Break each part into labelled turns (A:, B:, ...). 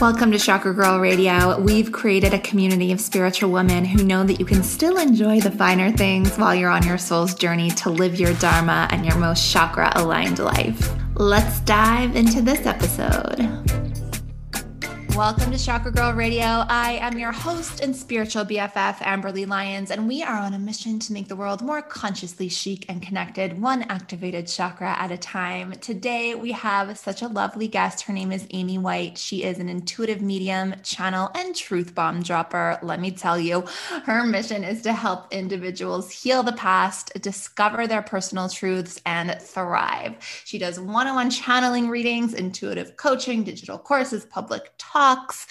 A: Welcome to Chakra Girl Radio. We've created a community of spiritual women who know that you can still enjoy the finer things while you're on your soul's journey to live your Dharma and your most chakra aligned life. Let's dive into this episode. Welcome to Chakra Girl Radio. I am your host and spiritual BFF, Amberly Lyons, and we are on a mission to make the world more consciously chic and connected, one activated chakra at a time. Today, we have such a lovely guest. Her name is Amy White. She is an intuitive medium, channel, and truth bomb dropper. Let me tell you, her mission is to help individuals heal the past, discover their personal truths, and thrive. She does one on one channeling readings, intuitive coaching, digital courses, public talk talks,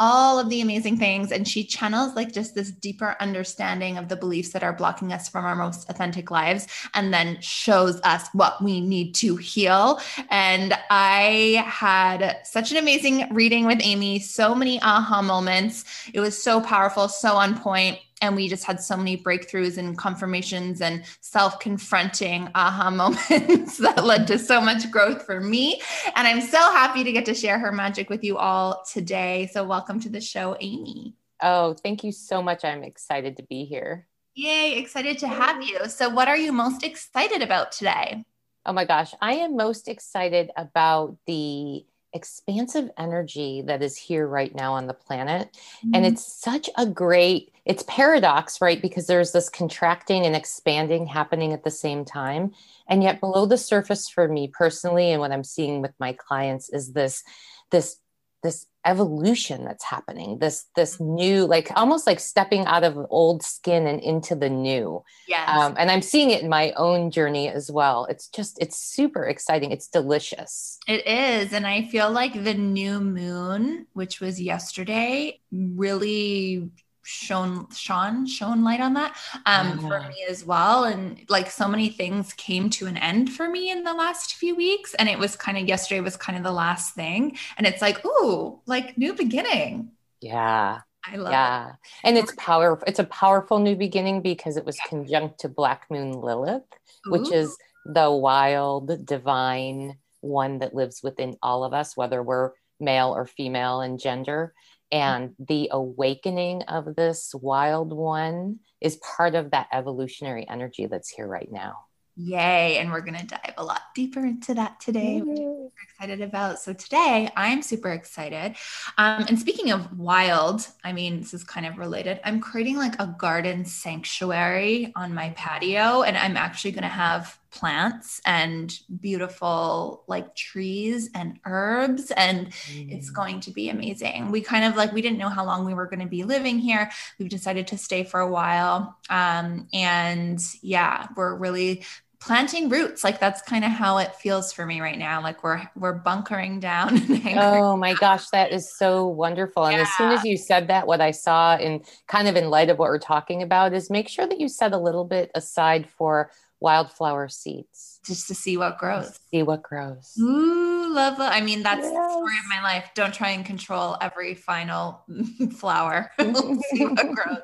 A: all of the amazing things. And she channels like just this deeper understanding of the beliefs that are blocking us from our most authentic lives and then shows us what we need to heal. And I had such an amazing reading with Amy, so many aha moments. It was so powerful, so on point and we just had so many breakthroughs and confirmations and self-confronting aha moments that led to so much growth for me. And i'm so happy to get to share her magic with you all today. So welcome to the show amy.
B: Oh thank you so much. I'm excited to be here.
A: Yay excited to have you. So what are you most excited about today?
B: Oh my gosh. I am most excited about the expansive energy that is here right now on the planet. Mm-hmm. and it's such a great it's paradox right? Because there's this contracting and expanding happening at the same time. And yet below the surface for me personally and what i'm seeing with my clients is this this this evolution that's happening this this mm-hmm. new like almost like stepping out of old skin and into the new.
A: Yeah
B: um, and i'm seeing it in my own journey as well. It's just it's super exciting. It's delicious.
A: It is. And i feel like the new moon which was yesterday really shone shone shone light on that um yeah. for me as well and like so many things came to an end for me in the last few weeks and it was kind of yesterday was kind of the last thing and it's like ooh like new beginning
B: yeah
A: I love
B: yeah.
A: it.
B: And it's powerful. It's a powerful new beginning because it was yeah. conjunct to Black Moon Lilith, Ooh. which is the wild, divine one that lives within all of us, whether we're male or female in gender. And the awakening of this wild one is part of that evolutionary energy that's here right now.
A: Yay. And we're going to dive a lot deeper into that today, which I'm excited about. So, today I'm super excited. Um, and speaking of wild, I mean, this is kind of related. I'm creating like a garden sanctuary on my patio, and I'm actually going to have plants and beautiful like trees and herbs and mm. it's going to be amazing. We kind of like we didn't know how long we were going to be living here. We've decided to stay for a while um, and yeah we're really planting roots. Like that's kind of how it feels for me right now. Like we're we're bunkering down
B: oh my gosh that is so wonderful. And yeah. as soon as you said that what i saw in kind of in light of what we're talking about is make sure that you set a little bit aside for wildflower seeds.
A: Just to see what grows.
B: see what grows.
A: Ooh love it i mean that's yes. the story of my life. Don't try and control every final flower. See what grows.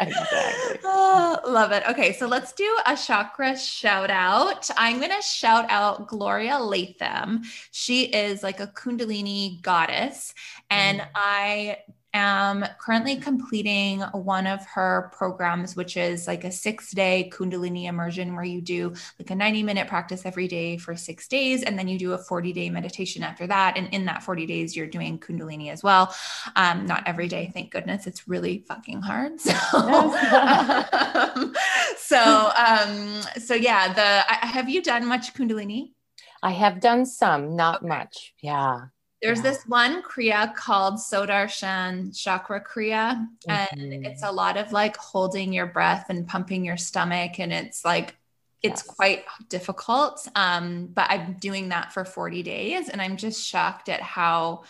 A: Exactly. oh, love it. Okay so let's do a chakra shout out. I'm going to shout out gloria latham. She is like a kundalini goddess and mm. i am currently completing one of her programs, which is like a six day Kundalini immersion where you do like a 90 minute practice every day for six days. And then you do a 40 day meditation after that. And in that 40 days, you're doing Kundalini as well. Um, not every day, thank goodness. It's really fucking hard. So, um, so, um, so yeah, the, have you done much Kundalini?
B: I have done some, not okay. much. Yeah.
A: There's yeah. this one Kriya called Sudarshan Chakra Kriya, and mm-hmm. it's a lot of like holding your breath and pumping your stomach, and it's like it's yes. quite difficult. Um, but I'm doing that for 40 days, and I'm just shocked at how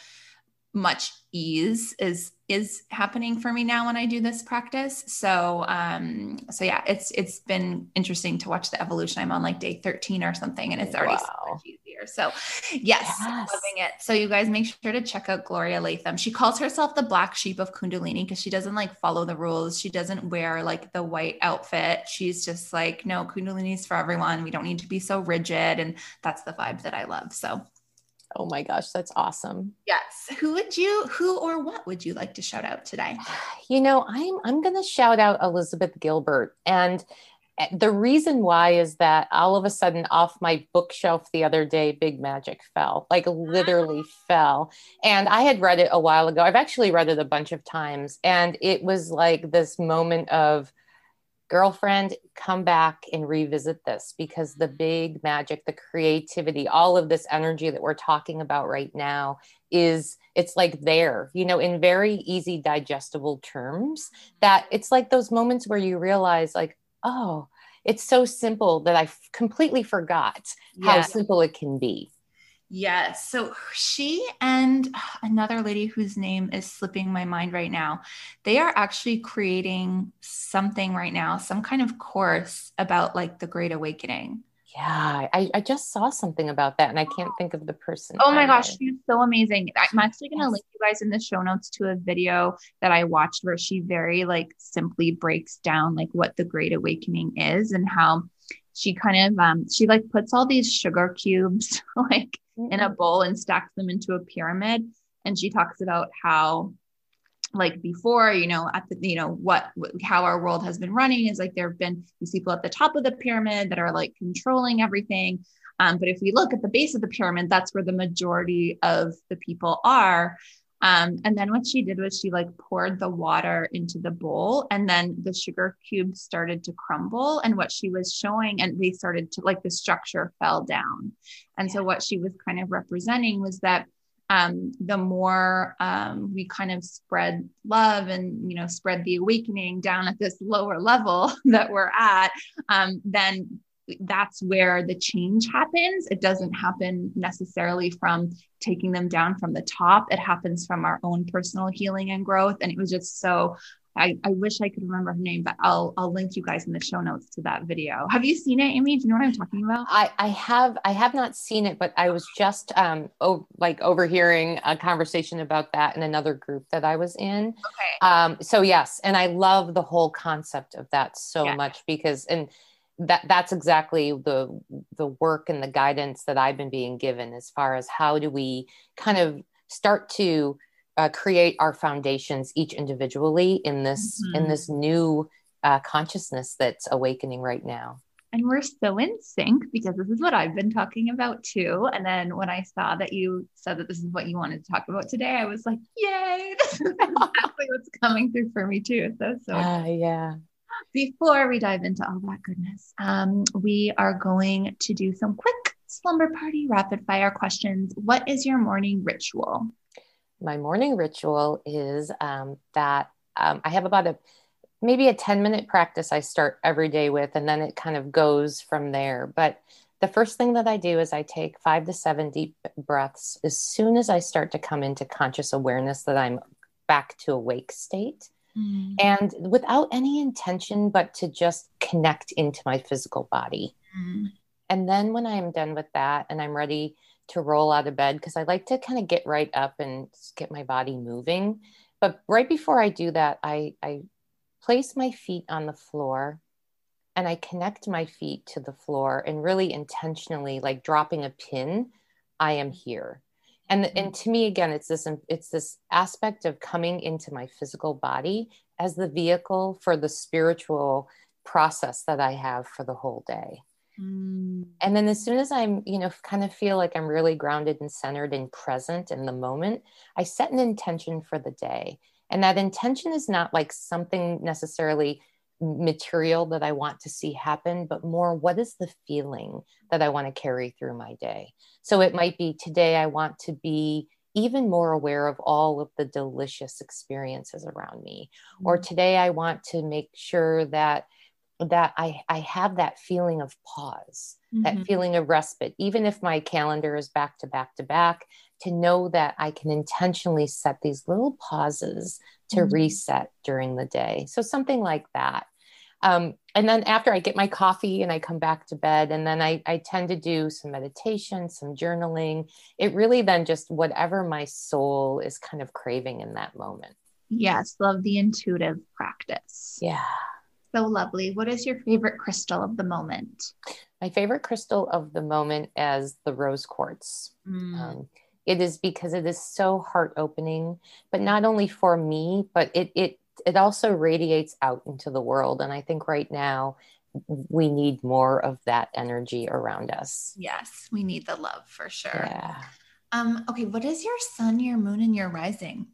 A: much ease is is happening for me now when I do this practice. So um so yeah, it's it's been interesting to watch the evolution. I'm on like day 13 or something and it's already wow. so easier. So yes, yes, loving it. So you guys make sure to check out Gloria Latham. She calls herself the black sheep of Kundalini because she doesn't like follow the rules. She doesn't wear like the white outfit. She's just like, no, Kundalini is for everyone. We don't need to be so rigid. And that's the vibe that I love. So
B: Oh my gosh, that's awesome.
A: Yes. Who would you who or what would you like to shout out today?
B: You know, I'm I'm going to shout out Elizabeth Gilbert and eh, the reason why is that all of a sudden off my bookshelf the other day big magic fell like literally fell and i had read it a while ago i've actually read it a bunch of times and it was like this moment of girlfriend, come back and revisit this because the big magic, the creativity, all of this energy that we're talking about right now is it's like there, you know, in very easy, digestible terms, that it's like those moments where you realize, like, oh, it's so simple that I completely forgot yeah. how simple it can be.
A: Yes. So she and another lady whose name is slipping my mind right now, they are actually creating something right now, some kind of course about like the Great Awakening.
B: Yeah, I, I just saw something about that and I can't think of the person.
A: Oh my gosh, she's so amazing. I'm actually going to yes. link you guys in the show notes to a video that I watched where she very like simply breaks down like what the Great Awakening is and how she kind of um she like puts all these sugar cubes like mm-hmm. in a bowl and stacks them into a pyramid. And she talks about how like before you know at the you know what how our world has been running is like there have been these people at the top of the pyramid that are like controlling everything. Um, but if we look at the base of the pyramid that's where the majority of the people are um, and then what she did was she like poured the water into the bowl and then the sugar cubes started to crumble. And what she was showing, and they started to like the structure fell down. And yeah. so what she was kind of representing was that um, the more um, we kind of spread love and you know spread the awakening down at this lower level that we're at, um, then that's where the change happens. It doesn't happen necessarily from taking them down from the top. It happens from our own personal healing and growth. And it was just so I, I wish I could remember her name, but I'll I'll link you guys in the show notes to that video. Have you seen it, Amy? Do you know what I'm talking about?
B: I, I have I have not seen it, but I was just um oh, like overhearing a conversation about that in another group that I was in. Okay. Um so yes, and I love the whole concept of that so yeah. much because and that that's exactly the the work and the guidance that I've been being given as far as how do we kind of start to uh, create our foundations each individually in this mm-hmm. in this new uh, consciousness that's awakening right now.
A: And we're so in sync because this is what I've been talking about too. And then when I saw that you said that this is what you wanted to talk about today, I was like, yay, this is exactly what's coming through for me too. So, so
B: uh, yeah
A: before we dive into all that goodness, um, we are going to do some quick slumber party rapid fire questions. What is your morning ritual?
B: My morning ritual is um, that um, I have about a maybe a 10 minute practice I start every day with, and then it kind of goes from there. But the first thing that I do is I take five to seven deep breaths as soon as I start to come into conscious awareness that I'm back to awake state. Mm. And without any intention, but to just connect into my physical body. Mm. And then when I'm done with that and I'm ready to roll out of bed, because I like to kind of get right up and get my body moving. But right before I do that, I, I place my feet on the floor and I connect my feet to the floor and really intentionally, like dropping a pin, I am here and and mm-hmm. to me again it's this it's this aspect of coming into my physical body as the vehicle for the spiritual process that i have for the whole day mm. and then as soon as i'm you know kind of feel like i'm really grounded and centered and present in the moment i set an intention for the day and that intention is not like something necessarily material that I want to see happen, but more what is the feeling that I want to carry through my day. So it might be today I want to be even more aware of all of the delicious experiences around me or today i want to make sure that that i i have that feeling of pause mm-hmm. that feeling of respite even if my calendar is back to back to back to know that i can intentionally set these little pauses to mm-hmm. reset during the day so something like that um, and then after I get my coffee and I come back to bed, and then I, I tend to do some meditation, some journaling. It really then just whatever my soul is kind of craving in that moment.
A: Yes, love the intuitive practice.
B: Yeah.
A: So lovely. What is your favorite crystal of the moment?
B: My favorite crystal of the moment as the rose quartz. Mm. Um, it is because it is so heart opening, but not only for me, but it it it also radiates out into the world. And I think right now we need more of that energy around us.
A: Yes, we need the love for sure. Yeah. Um, okay, what is your sun, your moon, and your rising?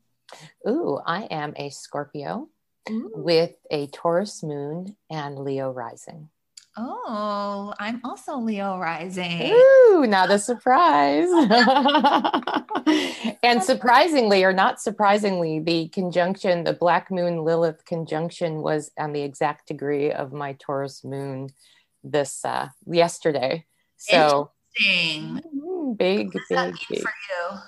B: Ooh, I am a Scorpio Ooh. with a Taurus moon and Leo rising.
A: Oh, I'm also Leo rising.
B: Ooh, not a surprise. and surprisingly, or not surprisingly, the conjunction, the Black Moon Lilith conjunction was on the exact degree of my Taurus moon this uh, yesterday. So
A: interesting.
B: Mm-hmm, big, big, big. For you?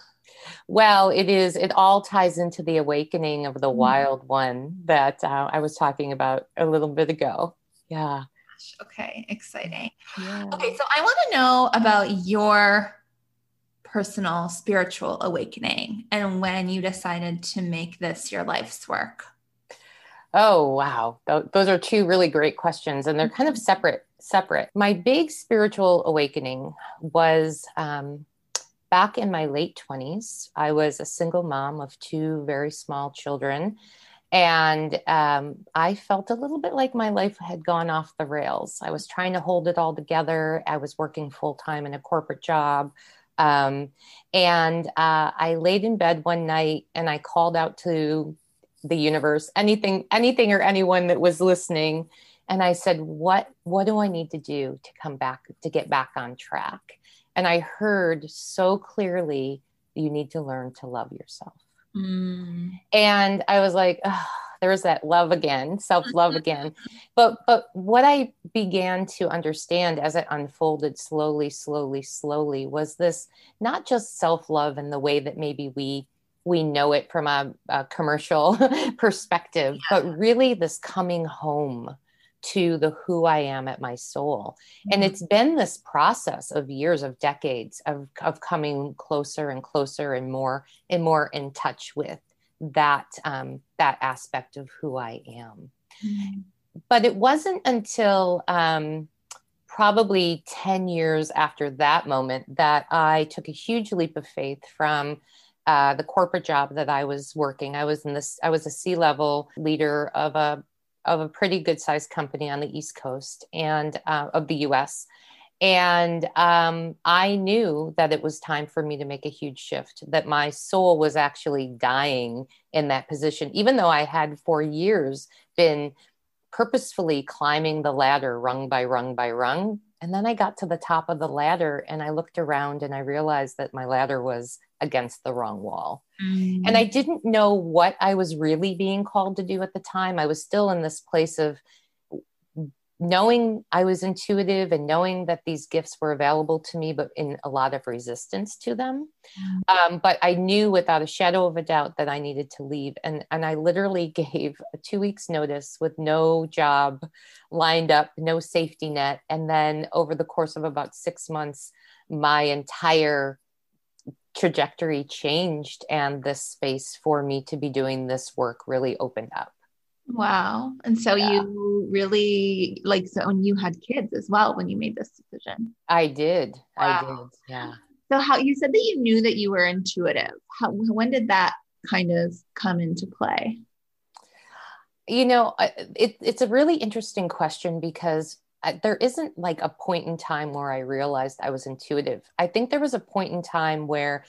B: Well, it is. It all ties into the awakening of the mm-hmm. wild one that uh, I was talking about a little bit ago. Yeah
A: gosh. Okay, exciting. Yeah. Okay, so I want to know about your personal spiritual awakening and when you decided to make this your life's work.
B: Oh, wow. those are two really great questions and they're kind of mm-hmm. separate separate. My big spiritual awakening was um, back in my late 20s. I was a single mom of two very small children and um, I felt a little bit like my life had gone off the rails. I was trying to hold it all together. I was working full time in a corporate job. Um, and uh, I laid in bed one night and I called out to the universe, anything, anything or anyone that was listening. And I said, what, what do I need to do to come back, to get back on track? And I heard so clearly, you need to learn to love yourself. Mm. And I was like, oh, there's that love again, self-love again. But but what I began to understand as it unfolded slowly, slowly, slowly was this not just self-love in the way that maybe we we know it from a, a commercial perspective, yeah. but really this coming home to the who I am at my soul. Mm-hmm. And it's been this process of years, of decades of, of coming closer and closer and more and more in touch with that um, that aspect of who I am. Mm-hmm. But it wasn't until um, probably 10 years after that moment that I took a huge leap of faith from uh, the corporate job that I was working. I was in this, I was a C level leader of a of a pretty good sized company on the East Coast and uh, of the US. And um, I knew that it was time for me to make a huge shift, that my soul was actually dying in that position, even though I had for years been purposefully climbing the ladder rung by rung by rung. And then I got to the top of the ladder and I looked around and I realized that my ladder was against the wrong wall. Mm. And I didn't know what I was really being called to do at the time. I was still in this place of knowing I was intuitive and knowing that these gifts were available to me, but in a lot of resistance to them. Mm. Um, but I knew without a shadow of a doubt that I needed to leave. And, and I literally gave a two weeks notice with no job lined up, no safety net. And then over the course of about six months, my entire trajectory changed and this space for me to be doing this work really opened up.
A: Wow. And so yeah. you really like so when you had kids as well when you made this decision.
B: I did. Wow. I did. Yeah.
A: So how you said that you knew that you were intuitive. How when did that kind of come into play?
B: You know, it, it's a really interesting question because there isn't like a point in time where I realized I was intuitive. I think there was a point in time where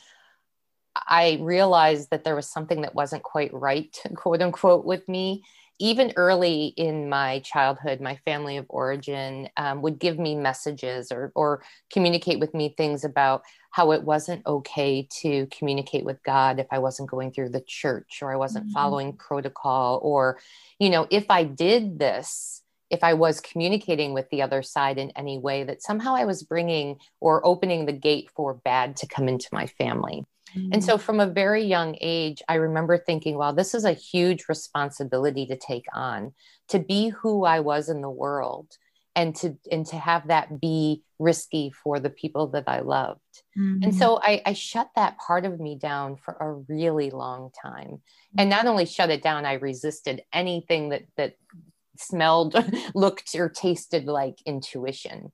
B: I realized that there was something that wasn't quite right, quote unquote, with me. Even early in my childhood, my family of origin um, would give me messages or, or communicate with me things about how it wasn't okay to communicate with God if I wasn't going through the church or I wasn't mm-hmm. following protocol, or, you know, if I did this, if I was communicating with the other side in any way, that somehow I was bringing or opening the gate for bad to come into my family. Mm-hmm. And so mm. from a very young age, I remember thinking, wow, this is a huge responsibility to take on to be who I was in the world and to and to have that be risky for the people that I loved. Mm-hmm. And so I, I shut that part of me down for a really long time. And not only shut it down, I resisted anything that that smelled, looked, or tasted like intuition.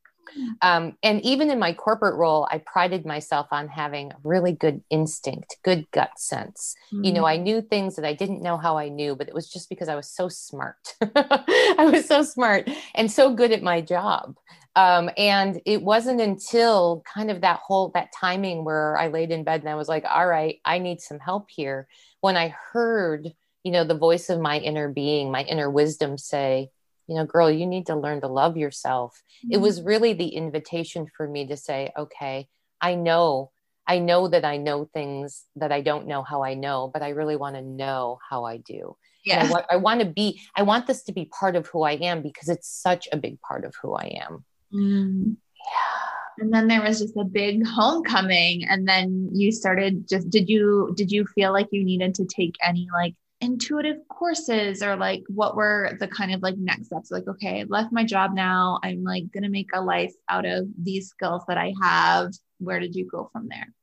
B: Um, and even in my corporate role, I prided myself on having really good instinct, good gut sense. Mm-hmm. You know, mm. I knew things that I didn't know how I knew, but it was just because I was so smart. I was so smart and so good at my job. Um, and it wasn't until kind of that whole that timing where I laid in bed and I was like, all right, I need some help here. When I heard, you know, the voice of my inner being, my inner wisdom say, you know, girl, you need to learn to love yourself. Mm-hmm. It was really the invitation for me to say, okay, I know, I know that I know things that I don't know how I know, but I really want to know how I do. Yeah. I want, I want to be, I want this to be part of who I am because it's such a big part of who I am.
A: Mm. Yeah. And then there was just a big homecoming. And then you started just, did you, did you feel like you needed to take any like intuitive courses or like what were the kind of like next steps? Like okay i left my job now. I'm like gonna make a life out of these skills that i have. Where did you go from there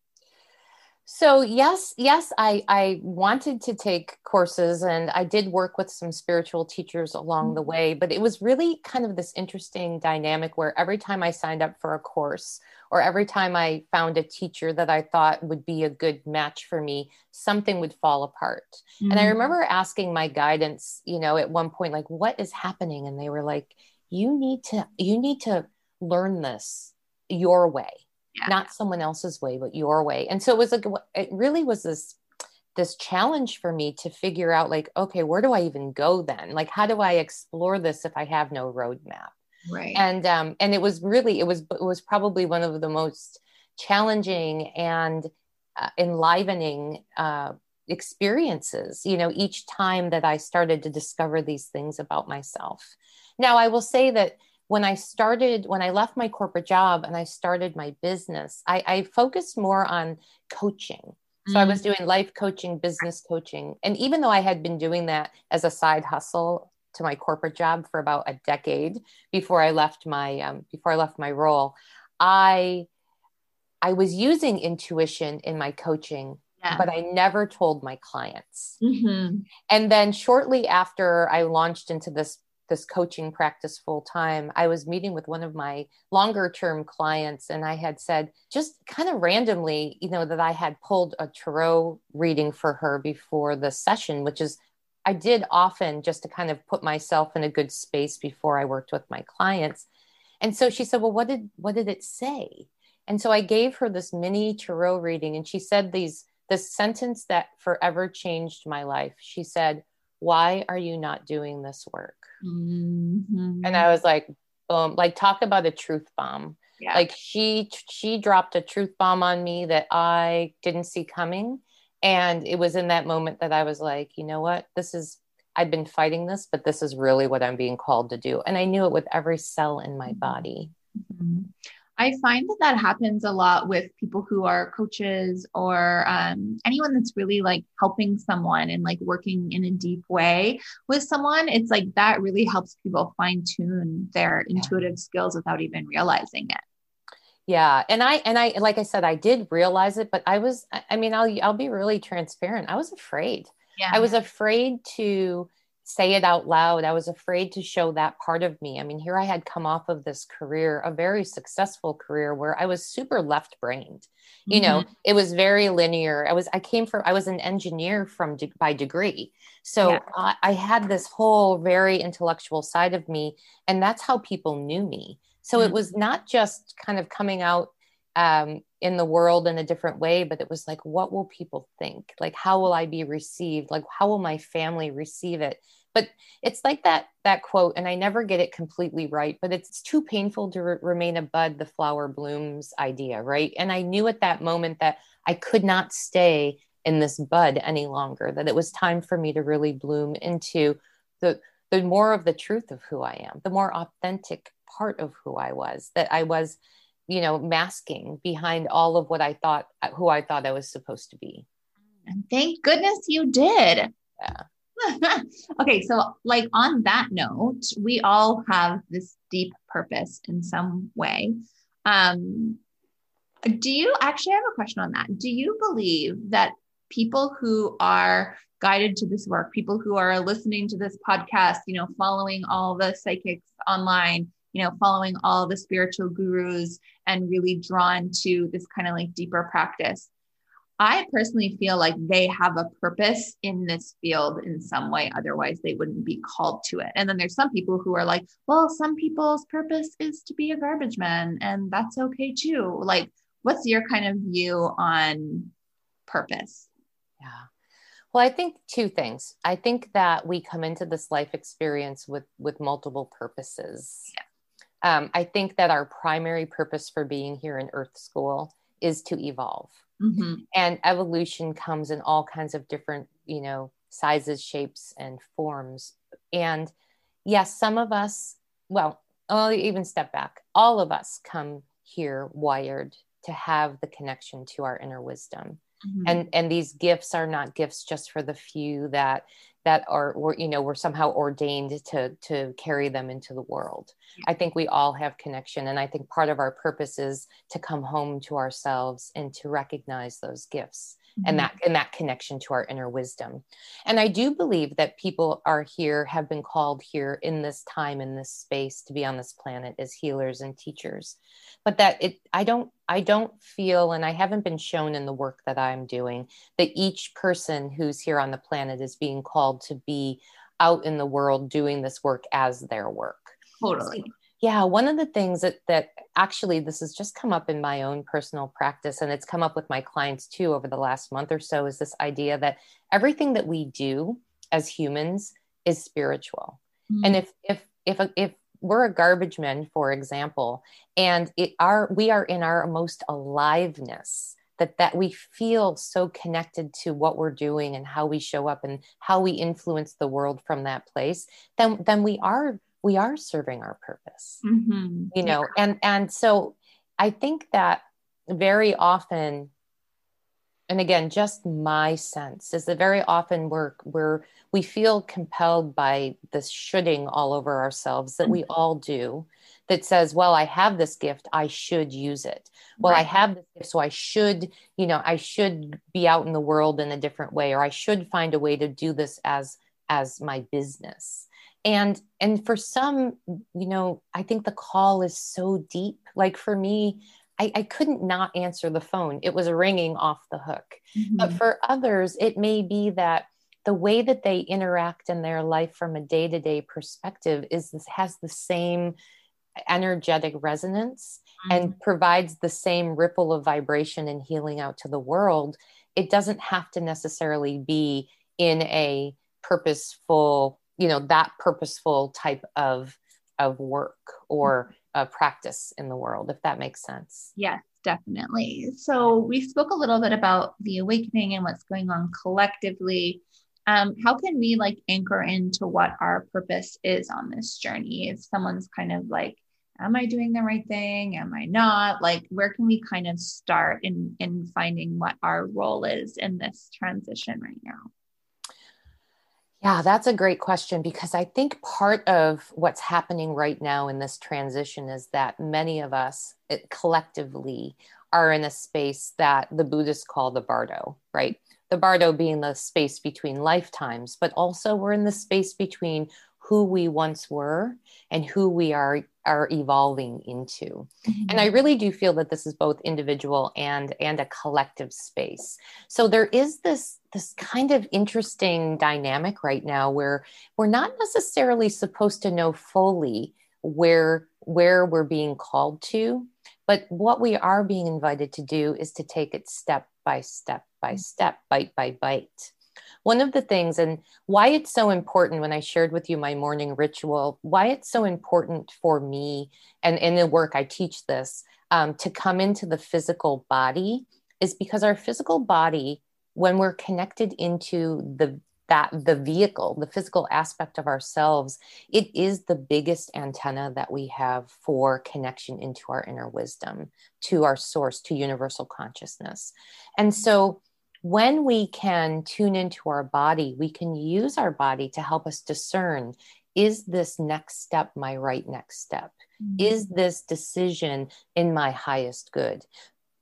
B: so yes yes i i wanted to take courses and i did work with some spiritual teachers along mm-hmm. the way but it was really kind of this interesting dynamic where every time i signed up for a course or every time I found a teacher that I thought would be a good match for me, something would fall apart. Mm-hmm. And I mm-hmm. remember asking my guidance, you know, at one point, like, what is happening? And they were like, you need to, you need to learn this your way, yeah. not someone else's way, but your way. And so it was like, it really was this this challenge for me to figure out like okay where do i even go then like how do i explore this if i have no roadmap
A: right
B: and um and it was really it was it was probably one of the most challenging and uh, enlivening uh, experiences you know each time that i started to discover these things about myself now i will say that when i started when i left my corporate job and i started my business i, I focused more on coaching so I was mm. doing life coaching, business coaching. And even though I had been doing that as a side hustle to my corporate job for about a decade before I left my um, before I left my role, I I was using intuition in my coaching, yeah. but I never told my clients. Mm-hmm. And then shortly after I launched into this this coaching practice full time, I was meeting with one of my longer term clients, and I had said, just kind of randomly, you know, that I had pulled a tarot reading for her before the session, which is I did often just to kind of put myself in a good space before I worked with my clients. And so she said, "Well, what did what did it say?" And so I gave her this mini tarot reading and she said these this sentence that forever changed my life. She said, "Why are you not doing this work?" Mm-hmm. And I was like, boom, like talk about a truth bomb. Yeah. Like she she dropped a truth bomb on me that I didn't see coming and it was in that moment that I was like, you know what? This is, I've been fighting this, but this is really what I'm being called to do. And I knew it with every cell in my mm-hmm. body.
A: Mm-hmm. I find that that happens a lot with people who are coaches or um, anyone that's really like helping someone and like working in a deep way with someone. It's like that really helps people fine tune their intuitive skills without even realizing it.
B: Yeah and i and i like i said i did realize it but i was i mean i'll i'll be really transparent. I was afraid. Yeah. I was afraid to say it out loud i was afraid to show that part of me i mean here i had come off of this career a very successful career where i was super left brained you mm-hmm. know it was very linear i was i came from i was an engineer from by degree so yeah. I, I had this whole very intellectual side of me and that's how people knew me so mm-hmm. it was not just kind of coming out um, in the world in a different way, but it was like, what will people think? Like, how will I be received? Like, how will my family receive it? But it's like that that quote, and I never get it completely right, but it's too painful to re- remain a bud, the flower blooms idea, right? And I knew at that moment that I could not stay in this bud any longer, that it was time for me to really bloom into the the more of the truth of who I am, the more authentic part of who I was, that I was, you know, masking behind all of what I thought, who I thought I was supposed to be.
A: And thank goodness you did. Yeah. okay, so like on that note, we all have this deep purpose in some way. Um, do you actually have a question on that? Do you believe that people who are guided to this work, people who are listening to this podcast, you know, following all the psychics online, you know, following all the spiritual gurus and really drawn to this kind of like deeper practice. I personally feel like they have a purpose in this field in some way. Otherwise, they wouldn't be called to it. And then there's some people who are like, well, some people's purpose is to be a garbage man, and that's okay too. Like, what's your kind of view on purpose?
B: Yeah. Well, I think two things. I think that we come into this life experience with with multiple purposes. Yeah. Um, I think that our primary purpose for being here in Earth School is to evolve, mm-hmm. and evolution comes in all kinds of different, you know, sizes, shapes, and forms. And yes, some of us, well, I'll even step back. All of us come here wired to have the connection to our inner wisdom mm-hmm. and and these gifts are not gifts just for the few that that are were you know were somehow ordained to to carry them into the world. I think we all have connection and i think part of our purpose is to come home to ourselves and to recognize those gifts mm-hmm. and that and that connection to our inner wisdom. And i do believe that people are here have been called here in this time in this space to be on this planet as healers and teachers. But that it i don't i don't feel and i haven't been shown in the work that i'm doing that each person who's here on the planet is being called to be out in the world doing this work as their work.
A: Totally
B: yeah one of the things that that actually this has just come up in my own personal practice and it's come up with my clients too over the last month or so is this idea that everything that we do as humans is spiritual mm-hmm. and if if if if we're a garbage men for example and it are we are in our most aliveness that that we feel so connected to what we're doing and how we show up and how we influence the world from that place then then we are we are serving our purpose mm-hmm. you know yeah. and and so i think that very often and again just my sense is that very often we're we're we feel compelled by this shoulding all over ourselves that we mm-hmm. all do that says well i have this gift i should use it well right. i have this gift so i should you know i should be out in the world in a different way or i should find a way to do this as as my business and and for some you know i think the call is so deep like for me I, I couldn't not answer the phone it was ringing off the hook mm-hmm. but for others it may be that the way that they interact in their life from a day-to-day perspective is this has the same energetic resonance mm-hmm. and provides the same ripple of vibration and healing out to the world it doesn't have to necessarily be in a purposeful you know that purposeful type of of work or a practice in the world if that makes sense.
A: Yes definitely. So we spoke a little bit about the awakening and what's going on collectively. Um, how can we like anchor into what our purpose is on this journey? If someone's kind of like am i doing the right thing? Am i not? Like where can we kind of start in in finding what our role is in this transition right now
B: yeah, that's a great question because I think part of what's happening right now in this transition is that many of us it, collectively are in a space that the Buddhists call the bardo, right? The bardo being the space between lifetimes, but also we're in the space between who we once were and who we are are evolving into. Mm-hmm. and i really do feel that this is both individual and and a collective space. So there is this this kind of interesting dynamic right now where we're not necessarily supposed to know fully where where we're being called to but what we are being invited to do is to take it step by step by step bite by bite one of the things and why it's so important when I shared with you my morning ritual, why it's so important for me and in the work I teach this um, to come into the physical body is because our physical body, when we're connected into the that the vehicle, the physical aspect of ourselves, it is the biggest antenna that we have for connection into our inner wisdom, to our source, to universal consciousness. And so when we can tune into our body, we can use our body to help us discern is this next step my right next step? Mm-hmm. Is this decision in my highest good?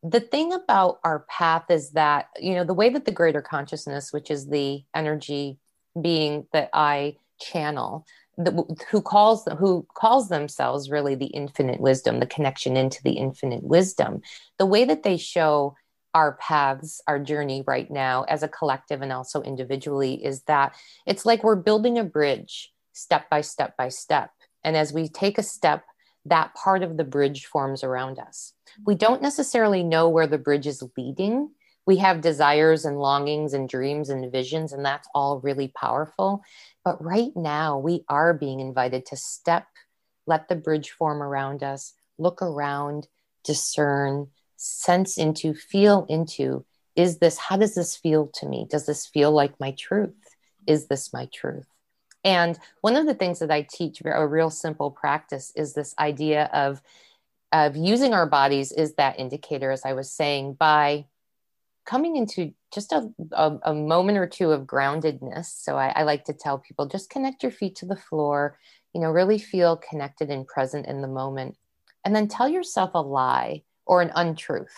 B: The thing about our path is that, you know, the way that the greater consciousness, which is the energy being that I channel, the, who calls who calls themselves really the infinite wisdom, the connection into the infinite wisdom. The way that they show our paths, our journey right now as a collective and also individually is that it's like we're building a bridge step by step by step. And as we take a step, that part of the bridge forms around us. We don't necessarily know where the bridge is leading. We have desires and longings and dreams and visions, and that's all really powerful. But right now, we are being invited to step, let the bridge form around us, look around, discern, sense into, feel into is this, how does this feel to me? Does this feel like my truth? Is this my truth? And one of the things that I teach, a real simple practice, is this idea of, of using our bodies is that indicator, as I was saying, by coming into just a, a, a moment or two of groundedness. So I, I like to tell people just connect your feet to the floor, you know, really feel connected and present in the moment. And then tell yourself a lie or an untruth.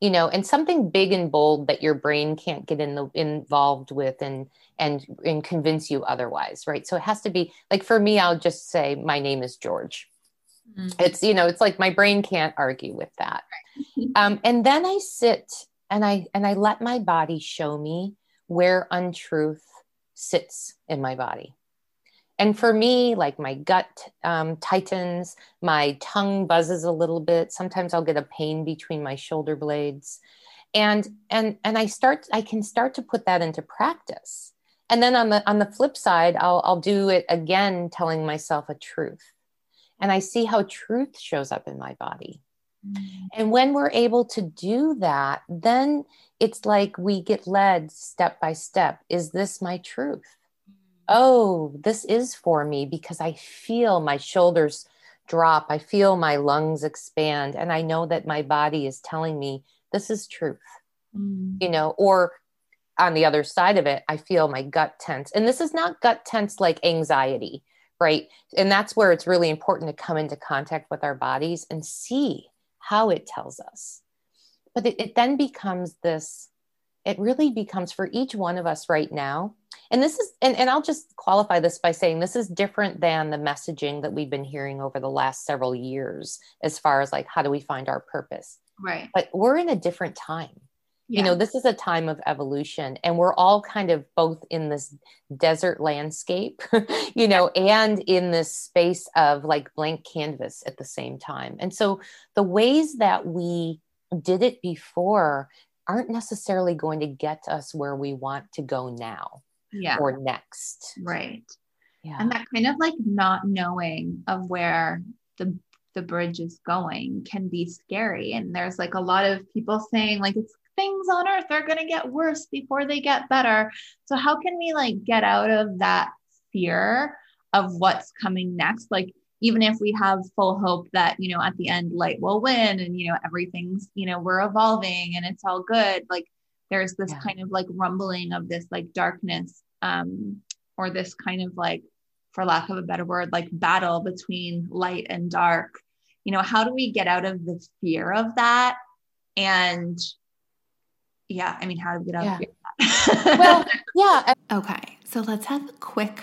B: You know and something big and bold that your brain can't get in the involved with and and and convince you otherwise right? So it has to be like for me i'll just say my name is george. Mm-hmm. it's you know it's like my brain can't argue with that. Um, and then i sit and i and i let my body show me where untruth sits in my body and for me like my gut um, tightens my tongue buzzes a little bit. Sometimes i'll get a pain between my shoulder blades. And and and i start i can start to put that into practice. And then on the on the flip side i'll i'll do it again telling myself a truth. And i see how truth shows up in my body. Mm-hmm. and when we're able to do that then it's like we get led step by step. Is this my truth oh, this is for me because I feel my shoulders drop. I feel my lungs expand. And I know that my body is telling me this is truth, mm. you know, or on the other side of it, I feel my gut tense. And this is not gut tense like anxiety, right? And that's where it's really important to come into contact with our bodies and see how it tells us. But it, it then becomes this, it really becomes for each one of us right now. And this is and, and i'll just qualify this by saying this is different than the messaging that we've been hearing over the last several years as far as like how do we find our purpose?
A: Right.
B: But we're in a different time. Yeah. you know this is a time of evolution and we're all kind of both in this desert landscape you know and in this space of like blank canvas at the same time. And so the ways that we did it before aren't necessarily going to get us where we want to go now
A: yeah.
B: or next.
A: Right. Yeah. And that kind of like not knowing of where the the bridge is going can be scary. And there's like a lot of people saying like it's things on earth are going to get worse before they get better. So how can we like get out of that fear of what's coming next? Like even if we have full hope that, you know, at the end light will win and you know everything's, you know, we're evolving and it's all good, like there's this yeah. kind of like rumbling of this like darkness um, or this kind of like, for lack of a better word, like battle between light and dark. You know, how do we get out of the fear of that? And yeah, I mean, how do we get out
B: yeah. of fear? well, yeah.
A: Okay, so let's have a quick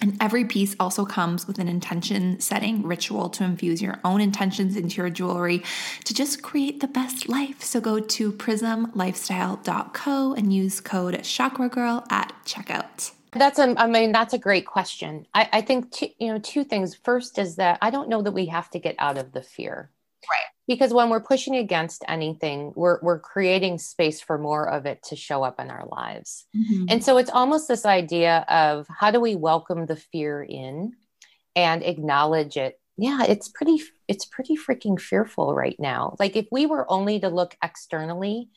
A: and every piece also comes with an intention setting ritual to infuse your own intentions into your jewelry to just create the best life. So go to prismlifestyle.co and use code Chakra Girl at checkout.
B: That's a, I mean, that's a great question. I, I think, two, you know, two things. First is that I don't know that we have to get out of the fear. Because when we're pushing against anything we're we're creating space for more of it to show up in our lives. Mm-hmm. and so it's almost this idea of how do we welcome the fear in and acknowledge it? Yeah it's pretty it's pretty freaking fearful right now. Like if we were only to look externally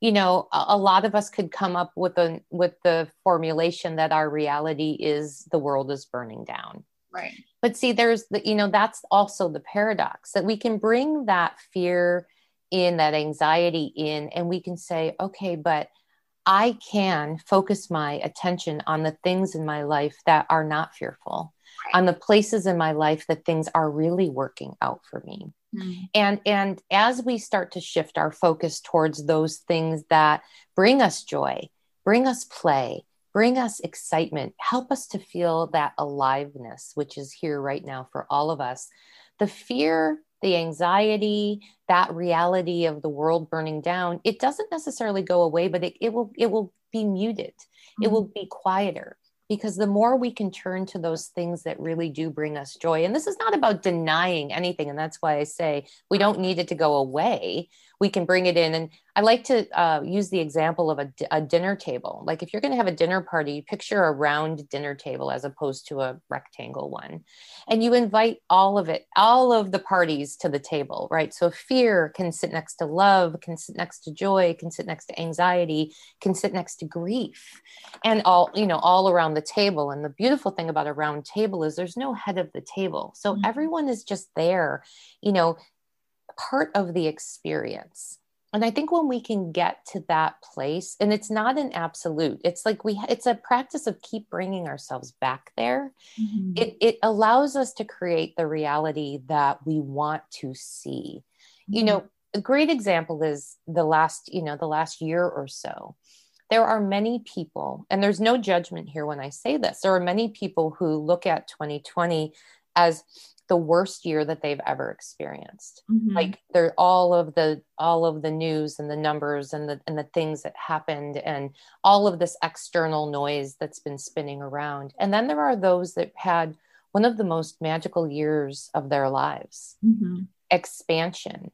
B: you know a, a lot of us could come up with a with the formulation that our reality is the world is burning down
A: right
B: but see there's the you know that's also the paradox that we can bring that fear in that anxiety in and we can say okay but i can focus my attention on the things in my life that are not fearful right. on the places in my life that things are really working out for me mm-hmm. and and as we start to shift our focus towards those things that bring us joy bring us play bring us excitement, help us to feel that aliveness, which is here right now for all of us. The fear, the anxiety, that reality of the world burning down, it doesn't necessarily go away, but it, it will it will be muted. Mm-hmm. It will be quieter because the more we can turn to those things that really do bring us joy and this is not about denying anything and that's why i say we don't need it to go away we can bring it in. And I like to uh, use the example of a, a dinner table. Like if you're going to have a dinner party, picture a round dinner table as opposed to a rectangle one. And you invite all of it, all of the parties to the table, right? So fear can sit next to love, can sit next to joy, can sit next to anxiety, can sit next to grief, and all, you know, all around the table. And the beautiful thing about a round table is there's no head of the table. So mm-hmm. everyone is just there, you know, part of the experience and i think when we can get to that place and it's not an absolute it's like we it's a practice of keep bringing ourselves back there mm-hmm. it, it allows us to create the reality that we want to see mm-hmm. you know a great example is the last you know the last year or so there are many people and there's no judgment here when i say this there are many people who look at 2020 as the worst year that they've ever experienced mm-hmm. like they're all of the all of the news and the numbers and the and the things that happened and all of this external noise that's been spinning around and then there are those that had one of the most magical years of their lives mm-hmm. expansion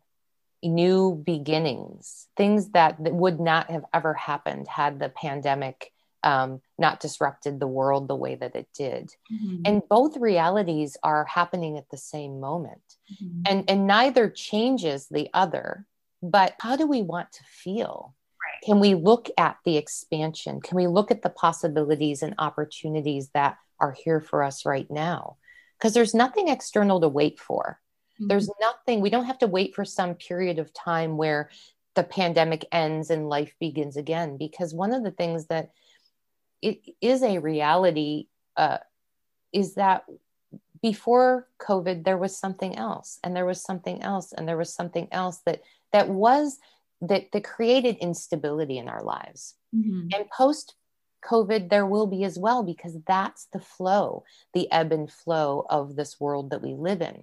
B: new beginnings things that, that would not have ever happened had the pandemic um, not disrupted the world the way that it did. Mm-hmm. And both realities are happening at the same moment. Mm-hmm. And, and neither changes the other. But how do we want to feel? Right. Can we look at the expansion? Can we look at the possibilities and opportunities that are here for us right now? Because there's nothing external to wait for. Mm-hmm. There's nothing, we don't have to wait for some period of time where the pandemic ends and life begins again. Because one of the things that it is a reality uh, is that before covid there was something else and there was something else and there was something else that that was that that created instability in our lives mm-hmm. and post covid there will be as well because that's the flow the ebb and flow of this world that we live in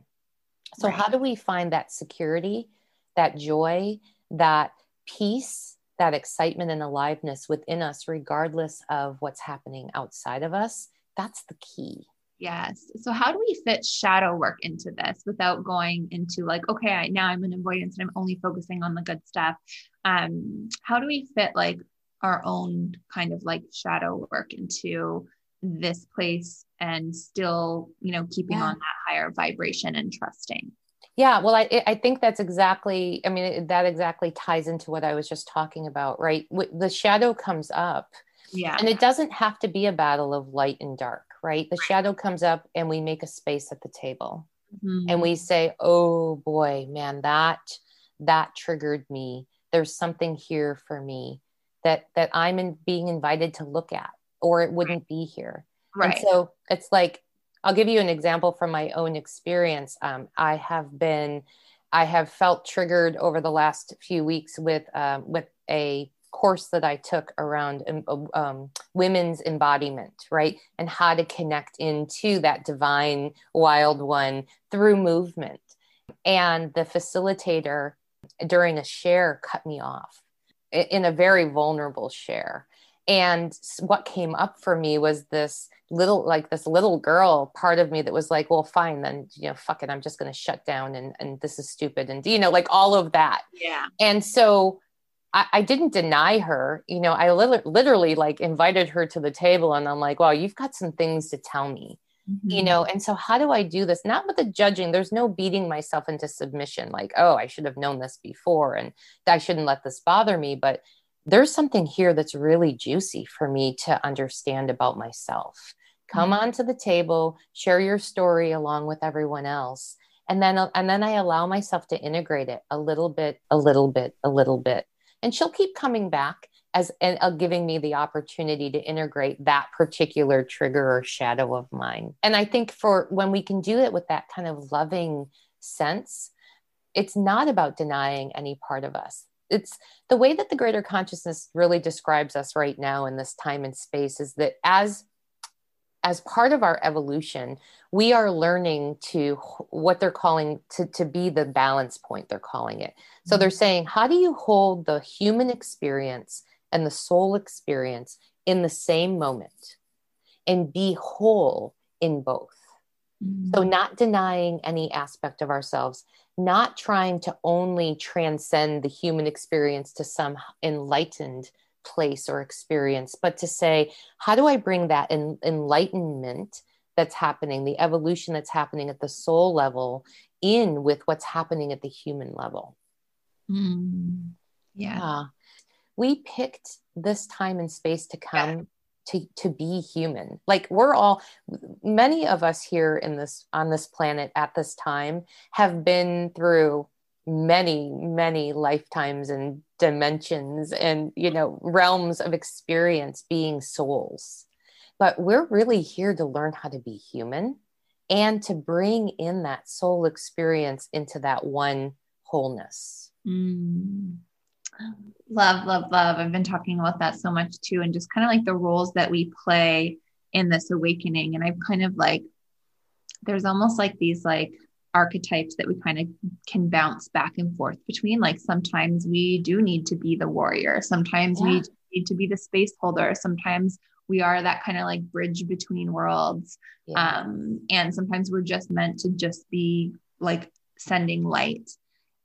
B: so right. how do we find that security that joy that peace that excitement and aliveness within us, regardless of what's happening outside of us. That's the key.
A: Yes. So, how do we fit shadow work into this without going into like, okay, now I'm an avoidance and I'm only focusing on the good stuff? Um, how do we fit like our own kind of like shadow work into this place and still, you know, keeping yeah. on that higher vibration and trusting?
B: Yeah, well, I I think that's exactly. I mean, that exactly ties into what I was just talking about, right? The shadow comes up,
A: yeah,
B: and it doesn't have to be a battle of light and dark, right? The shadow comes up, and we make a space at the table. mm-hmm. and we say oh boy man that that triggered me there's something here for me that that i'm in, being invited to look at or it wouldn't be here right and so it's like i'll give you an example from my own experience um, i have been i have felt triggered over the last few weeks with um, with a course that I took around um, um, women's embodiment, right? And how to connect into that divine wild one through movement. And the facilitator during a share cut me off in a very vulnerable share. And what came up for me was this little, like this little girl part of me that was like, well, fine, then, you know, fuck it, I'm just going to shut down and, and this is stupid. And, you know, like all of that.
A: Yeah.
B: And so I, I didn't deny her. You know, I li- literally like invited her to the table and I'm like, well, you've got some things to tell me. Mm-hmm. You know, and so how do I do this? Not with the judging. There's no beating myself into submission, like, oh, I should have known this before and I shouldn't let this bother me. But there's something here that's really juicy for me to understand about myself. Come mm-hmm. onto the table, share your story along with everyone else. And then, and then I allow myself to integrate it a little bit, a little bit, a little bit and she'll keep coming back as and uh, giving me the opportunity to integrate that particular trigger or shadow of mine and i think for when we can do it with that kind of loving sense it's not about denying any part of us it's the way that the greater consciousness really describes us right now in this time and space is that as as part of our evolution, we are learning to what they're calling to, to be the balance point, they're calling it. So they're mm-hmm. saying, how do you hold the human experience and the soul experience in the same moment and be whole in both? Mm-hmm. So, not denying any aspect of ourselves, not trying to only transcend the human experience to some enlightened place or experience, but to say, how do I bring that en- enlightenment that's happening, the evolution that's happening at the soul level, in with what's happening at the human level?
A: Mm. Yeah. yeah.
B: We picked this time and space to come. Yeah. To, to be human. Like we're all many of us here in this on this planet at this time have been through many many lifetimes and dimensions and you know realms of experience being souls. But we're really here to learn how to be human and to bring in that soul experience into that one wholeness.
A: Mm. Love love love i've been talking about that so much too and just kind of like the roles that we play in this awakening and i've kind of like there's almost like these like archetypes that we kind of can bounce back and forth between. Like sometimes we do need to be the warrior, sometimes yeah. we need to be the space holder, sometimes we are that kind of like bridge between worlds. Yeah. Um, and sometimes we're just meant to just be like sending light.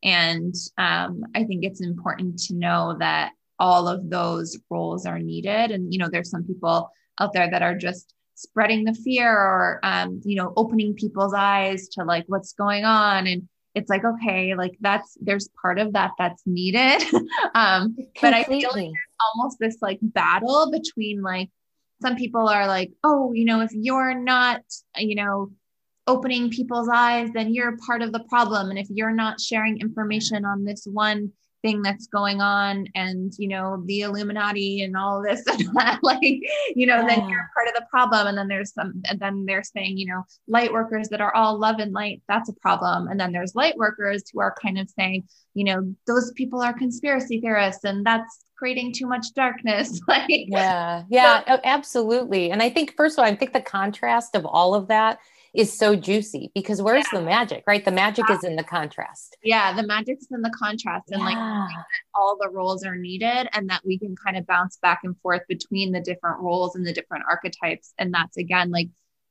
A: And um, I think it's important to know that all of those roles are needed. And, you know, there's some people out there that are just spreading the fear or um, you know opening people's eyes to like what's going on. And it's like okay like that's there's part of that that's needed. Um but i feel like almost this like battle between like some people are like oh you know if you're not you know opening people's eyes then you're part of the problem. And if you're not sharing information on this one thing that's going on and you know the illuminati and all this and that, like you know yeah. then you're part of the problem. And then there's some and then they're saying you know light workers that are all love and light that's a problem. And then there's light workers who are kind of saying you know those people are conspiracy theorists and that's creating too much darkness. Like
B: yeah. yeah so, absolutely. And i think first of all i think the contrast of all of that is so juicy because where's yeah. the magic, right? The magic yeah. is in the contrast.
A: Yeah, the magic's in the contrast and like all the roles are needed and that we can kind of bounce back and forth between the different roles and the different archetypes. And that's again like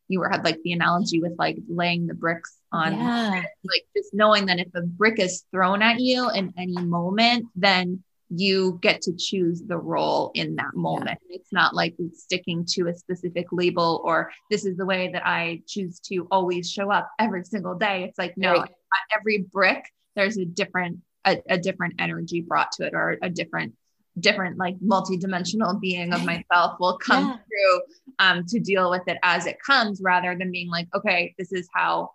A: you were had like the analogy with like laying the bricks on yeah. like just knowing that if a brick is thrown at you in any moment, then you get to choose the role in that moment. Yeah. It's not like sticking to a specific label or this is the way that I choose to always show up every single day. It's like, no, right. every brick, there's a different, a, a, different energy brought to it or a different, different like multi-dimensional being of myself will come yeah. through um, to deal with it as it comes rather than being like, okay, this is how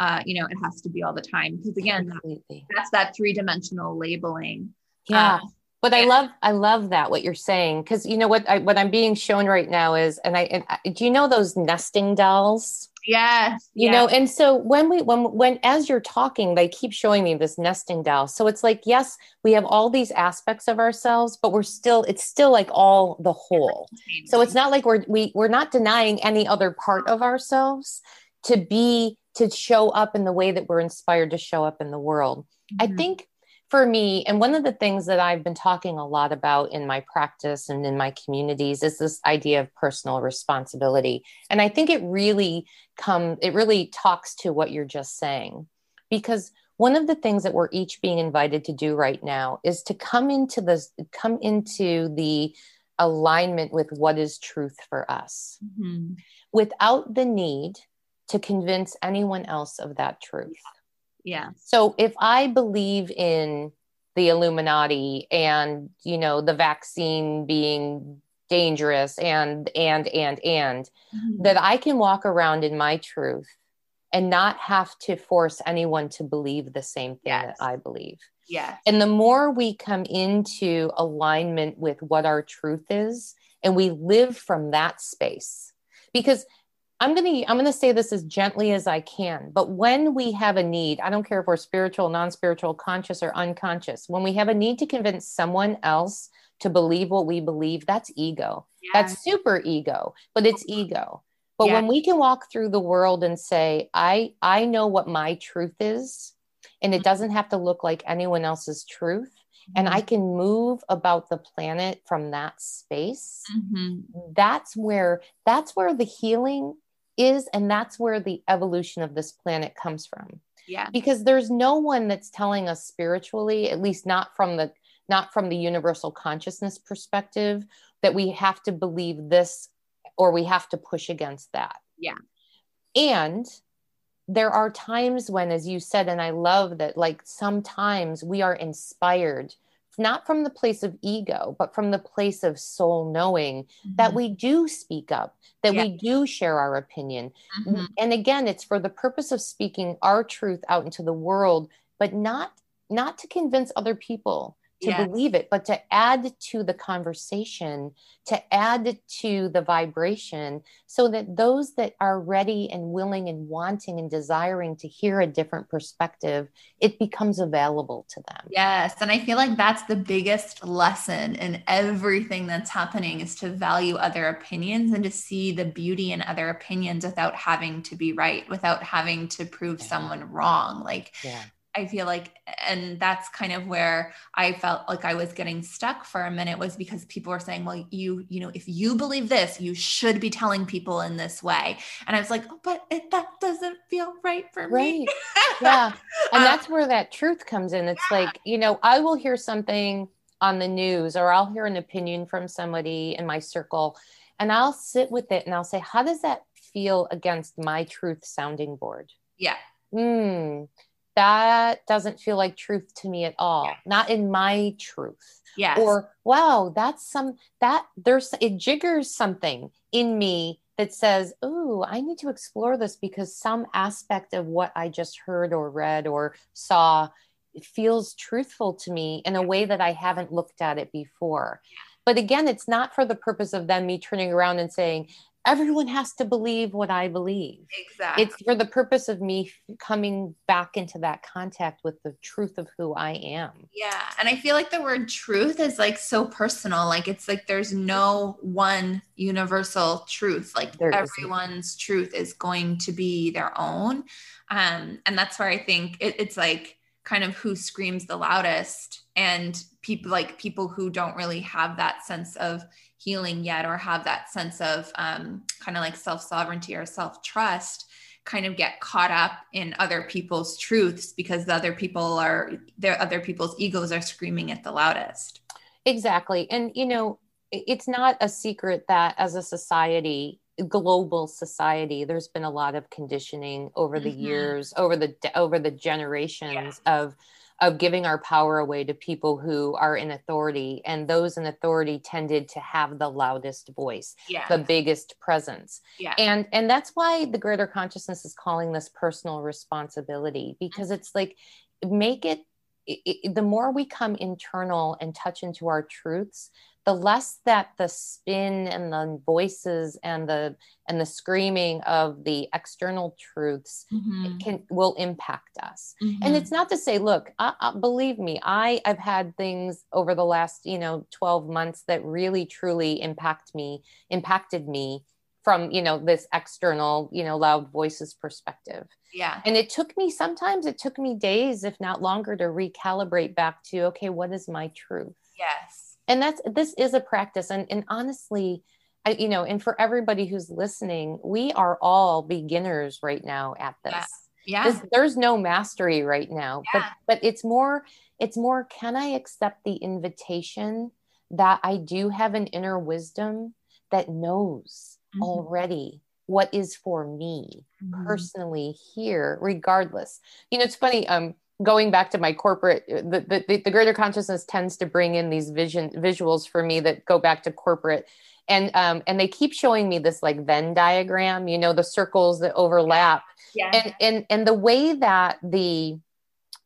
A: uh, you know, it has to be all the time. Because again, Completely. that's that three dimensional labeling.
B: Yeah. Um, but I love, I love that what you're saying because you know what I, what I'm being shown right now is, and I, and I do you know those nesting dolls?
A: Yes.
B: You yes. know, and so when we when when as you're talking, they keep showing me this nesting doll. So it's like, yes, we have all these aspects of ourselves, but we're still, it's still like all the whole. So it's not like we're we we're not denying any other part of ourselves to be to show up in the way that we're inspired to show up in the world. Mm-hmm. I think for me, and one of the things that I've been talking a lot about in my practice and in my communities is this idea of personal responsibility. And I think it really come it really talks to what you're just saying. Because one of the things that we're each being invited to do right now is to come into the come into the alignment with what is truth for us mm-hmm. without the need to convince anyone else of that truth.
A: Yeah.
B: So if I believe in the Illuminati and, you know, the vaccine being dangerous and, and, and, and, mm-hmm. that I can walk around in my truth and not have to force anyone to believe the same thing yes. that I believe.
A: Yeah.
B: And the more we come into alignment with what our truth is and we live from that space, because I'm going to I'm going to say this as gently as I can, but when we have a need, I don't care if we're spiritual, non-spiritual, conscious or unconscious, when we have a need to convince someone else to believe what we believe, that's ego. Yeah. That's super ego, but it's ego. But yeah. when we can walk through the world and say, I I know what my truth is, and it mm-hmm. doesn't have to look like anyone else's truth, and mm-hmm. I can move about the planet from that space, mm-hmm. that's where that's where the healing is and that's where the evolution of this planet comes from.
A: Yeah.
B: Because there's no one that's telling us spiritually at least not from the not from the universal consciousness perspective that we have to believe this or we have to push against that.
A: Yeah.
B: And there are times when as you said and i love that like sometimes we are inspired not from the place of ego, but from the place of soul knowing mm-hmm. that we do speak up, that yeah. we do share our opinion. Mm-hmm. And again, it's for the purpose of speaking our truth out into the world, but not not to convince other people to yes. believe it, but to add to the conversation, to add to the vibration, so that those that are ready and willing and wanting and desiring to hear a different perspective, it becomes available to them.
A: Yes. And I feel like that's the biggest lesson in everything that's happening is to value other opinions and to see the beauty in other opinions without having to be right, without having to prove yeah. someone wrong. Like, yeah I feel like, and that's kind of where I felt like I was getting stuck for a minute was because people were saying, well, you, you know, if you believe this, you should be telling people in this way. And I was like, oh, but it, that doesn't feel right for right. me.
B: yeah. And um, that's where that truth comes in. It's yeah. like, you know, I will hear something on the news or I'll hear an opinion from somebody in my circle and I'll sit with it and I'll say, how does that feel against my truth sounding board?
A: Yeah.
B: Hmm that doesn't feel like truth to me at all. Yeah. not in my truth.
A: Yeah
B: or wow that's some that there's it jiggers something in me that says oh i need to explore this because some aspect of what i just heard or read or saw feels truthful to me in a way that i haven't looked at it before. But again it's not for the purpose of then me turning around and saying everyone has to believe what I believe.
A: Exactly.
B: It's for the purpose of me coming back into that contact with the truth of who I am.
A: Yeah. And I feel like the word truth is like so personal. Like it's like there's no one universal truth. Like there everyone's isn't. truth is going to be their own. Um, and that's where I think it, it's like kind of who screams the loudest and people like people who don't really have that sense of healing yet or have that sense of um, kind of like self sovereignty or self trust kind of get caught up in other people's truths because the other people are their other people's egos are screaming at the loudest
B: exactly and you know it's not a secret that as a society global society there's been a lot of conditioning over the mm-hmm. years over the over the generations yeah. of of giving our power away to people who are in authority and those in authority tended to have the loudest voice
A: Yeah.
B: the biggest presence
A: yeah.
B: and and that's why the greater consciousness is calling this personal responsibility because it's like make it, it, it- the more we come internal and touch into our truths the less that the spin and the voices and the and the screaming of the external truths
A: Mhm.
B: can will impact us
A: Mhm.
B: and it's not to say look I, I, believe me i i've had things over the last you know 12 months that really truly impact me impacted me from you know this external you know loud voices perspective
A: yeah.
B: and it took me sometimes it took me days if not longer to recalibrate back to okay what is my truth
A: Yes.
B: And that's this is a practice and and honestly I, you know and for everybody who's listening we are all beginners right now at this
A: Yeah. Yeah.
B: this, there's no mastery right now but
A: Yeah.
B: but it's more it's more can i accept the invitation that i do have an inner wisdom that knows
A: Mhm.
B: already what is for me
A: Mhm.
B: personally here regardless you know it's funny um going back to my corporate the, the the greater consciousness tends to bring in these vision visuals for me that go back to corporate. And um and they keep showing me this like venn diagram you know the circles that overlap.
A: Yeah.
B: and and and the way that the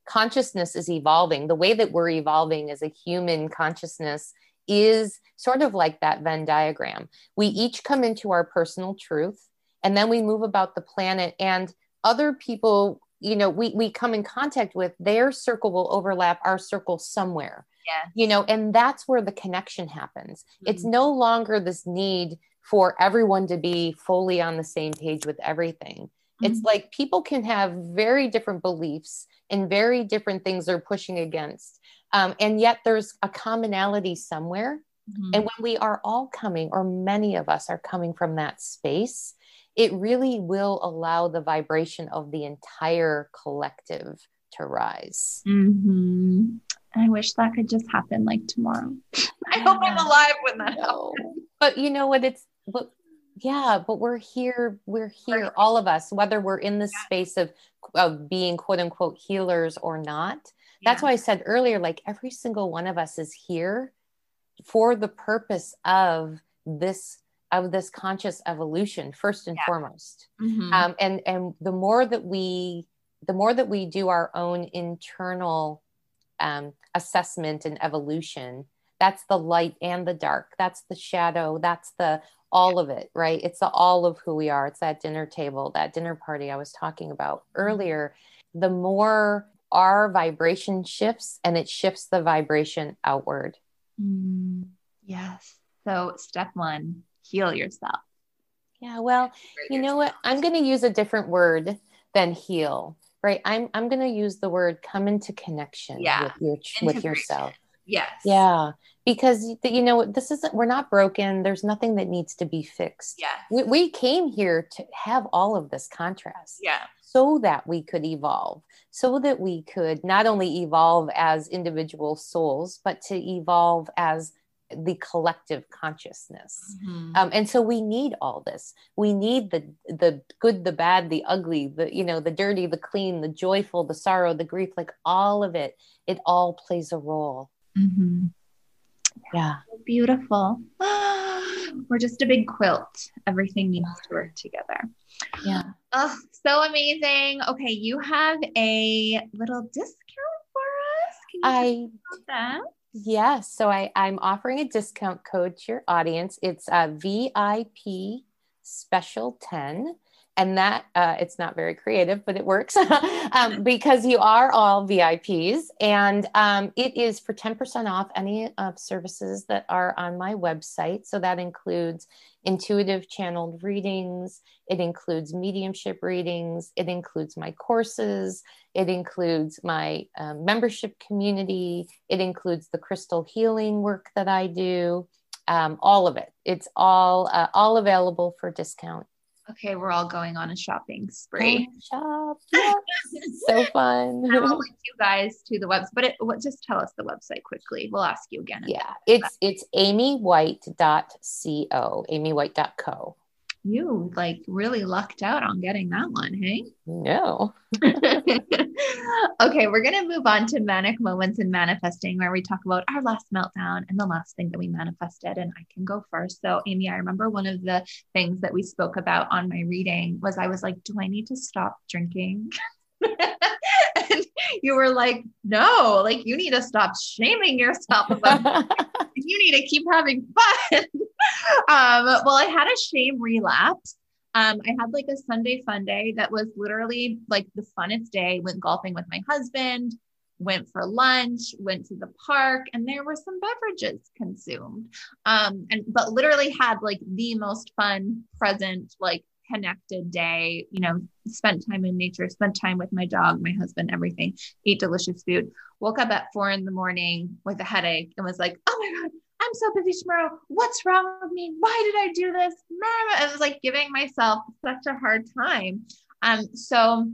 B: consciousness is evolving the way that we're evolving as a human consciousness is sort of like that venn diagram. We each come into our personal truth and then we move about the planet and other people you know we we come in contact with their circle will overlap our circle somewhere
A: Yeah.
B: you know and that's where the connection happens it's
A: Mhm.
B: no longer this need for everyone to be fully on the same page with everything it's
A: Mhm.
B: like people can have very different beliefs and very different things they're pushing against um, and yet there's a commonality somewhere
A: Mhm.
B: and when we are all coming or many of us are coming from that space it really will allow the vibration of the entire collective to rise
A: Mhm. I wish that could just happen like tomorrow. I hope I'm alive when that happens.
B: But you know what? It's but yeah, but we're here. We're here,
A: Right.
B: all of us, whether we're in the space of of being quote unquote healers or not. That's why I said earlier, like every single one of us is here for the purpose of this of this conscious evolution, first and
A: Yeah.
B: foremost.
A: Mhm.
B: Um, and and the more that we the more that we do our own internal um, assessment and evolution that's the light and the dark that's the shadow that's the all of it right it's the all of who we are it's that dinner table that dinner party i was talking about earlier the more our vibration shifts and it shifts the vibration outward
A: Mm, yes. So step one, heal yourself.
B: yeah well you know what i'm going to use a different word than heal right i'm i'm going to use the word come into connection
A: Yeah.
B: with your with yourself
A: Yes.
B: yeah because you know this isn't we're not broken there's nothing that needs to be fixed
A: Yeah.
B: we, we came here to have all of this contrast
A: yeah.
B: so that we could evolve so that we could not only evolve as individual souls but to evolve as the collective consciousness
A: Mhm.
B: um, and so we need all this we need the the good the bad the ugly the you know the dirty the clean the joyful the sorrow the grief like all of it it all plays a role
A: Mhm.
B: yeah
A: Beautiful. We're just a big quilt. Everything needs to work together.
B: yeah
A: Oh, so amazing. Okay, you have a little discount for us. Can you
B: i
A: that?
B: Yes so i i'm offering a discount code to your audience. It's uh, a vip special 10 and that uh, it's not very creative but it works um, because you are all vips and um, it is for 10% off any of services that are on my website. So that includes intuitive channeled readings it includes mediumship readings it includes my courses it includes my um, membership community it includes the crystal healing work that i do um, all of it. It's all uh, all available for discount
A: Okay, we're all going on a shopping spree.
B: Shop. Yes. so fun.
A: I will link you guys to the website, but it, what, just tell us the website quickly. We'll ask you again.
B: yeah, it's it's amywhite.co, amywhite.co.
A: you like really lucked out on getting that one, hey?
B: No.
A: okay, we're going to move on to manic moments in manifesting, where we talk about our last meltdown and the last thing that we manifested. And I can go first. So, Amy, I remember one of the things that we spoke about on my reading was I was like, do I need to stop drinking? and you were like, no, like you need to stop shaming yourself about you need to keep having fun. um, well, I had a shame relapse. Um, I had like a Sunday fun day that was literally like the funnest day. Went golfing with my husband, went for lunch, went to the park, and there were some beverages consumed. Um, and but literally had like the most fun, present, like connected day, you know, spent time in nature, spent time with my dog, my husband, everything, ate delicious food. Woke up at four in the morning with a headache and was like, oh my God, I'm so busy tomorrow. What's wrong with me? Why did I do this? I was like giving myself such a hard time. Um, so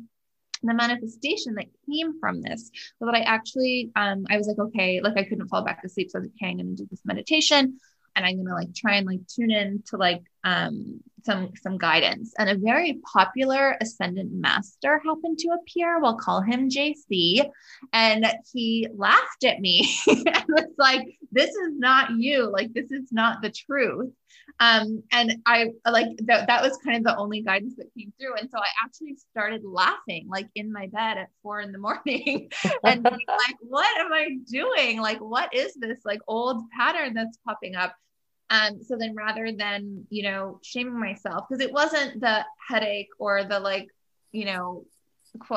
A: the manifestation that came from this was that I actually, um, I was like, okay, like I couldn't fall back to sleep. So I was like, okay, I'm to do this meditation and I'm gonna like try and like tune in to like um some some guidance. And a very popular ascended master happened to appear. We'll call him JC. And he laughed at me and was like, this is not you. Like this is not the truth. Um, and I like that that was kind of the only guidance that came through. And so I actually started laughing like in my bed at four in the morning and like, what am I doing? Like, what is this like old pattern that's popping up? Um, so then rather than, you know, shaming myself, because it wasn't the headache or the like, you know,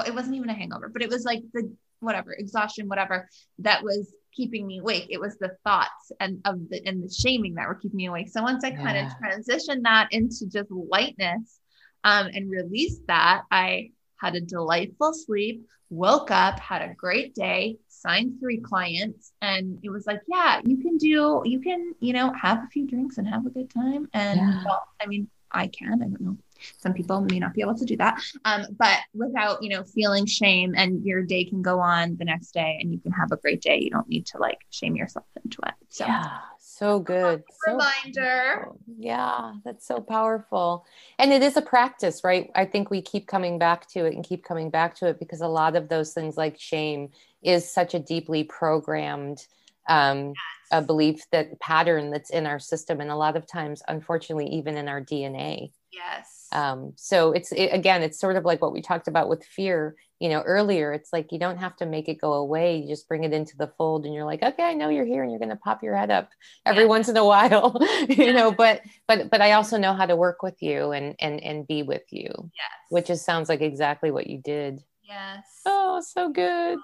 A: it wasn't even a hangover, but it was like the whatever, exhaustion, whatever, that was keeping me awake. It was the thoughts and of the and the shaming that were keeping me awake. So once I yeah. kind of transitioned that into just lightness um, and released that, I had a delightful sleep, woke up, had a great day, signed three clients, and it was like, yeah, you can do, you can, you know, have a few drinks and have a good time. And yeah. well, I mean, I can, I don't know. Some people may not be able to do that. Um, but without, you know, feeling shame and your day can go on the next day and you can have a great day. You don't need to like shame yourself into it. So
B: yeah so good.
A: So reminder.
B: powerful. yeah that's so powerful. And it is a practice right? I think we keep coming back to it and keep coming back to it because a lot of those things like shame is such a deeply programmed um, yes. a belief that pattern that's in our system and a lot of times unfortunately even in our dna
A: yes
B: um, so it's it, again it's sort of like what we talked about with fear you know earlier. It's like you don't have to make it go away. You just bring it into the fold and you're like okay i know you're here and you're going to pop your head up every yeah. once in a while you know but but but i also know how to work with you and and and be with you
A: yes.
B: which just sounds like exactly what you did.
A: Yes.
B: Oh so good.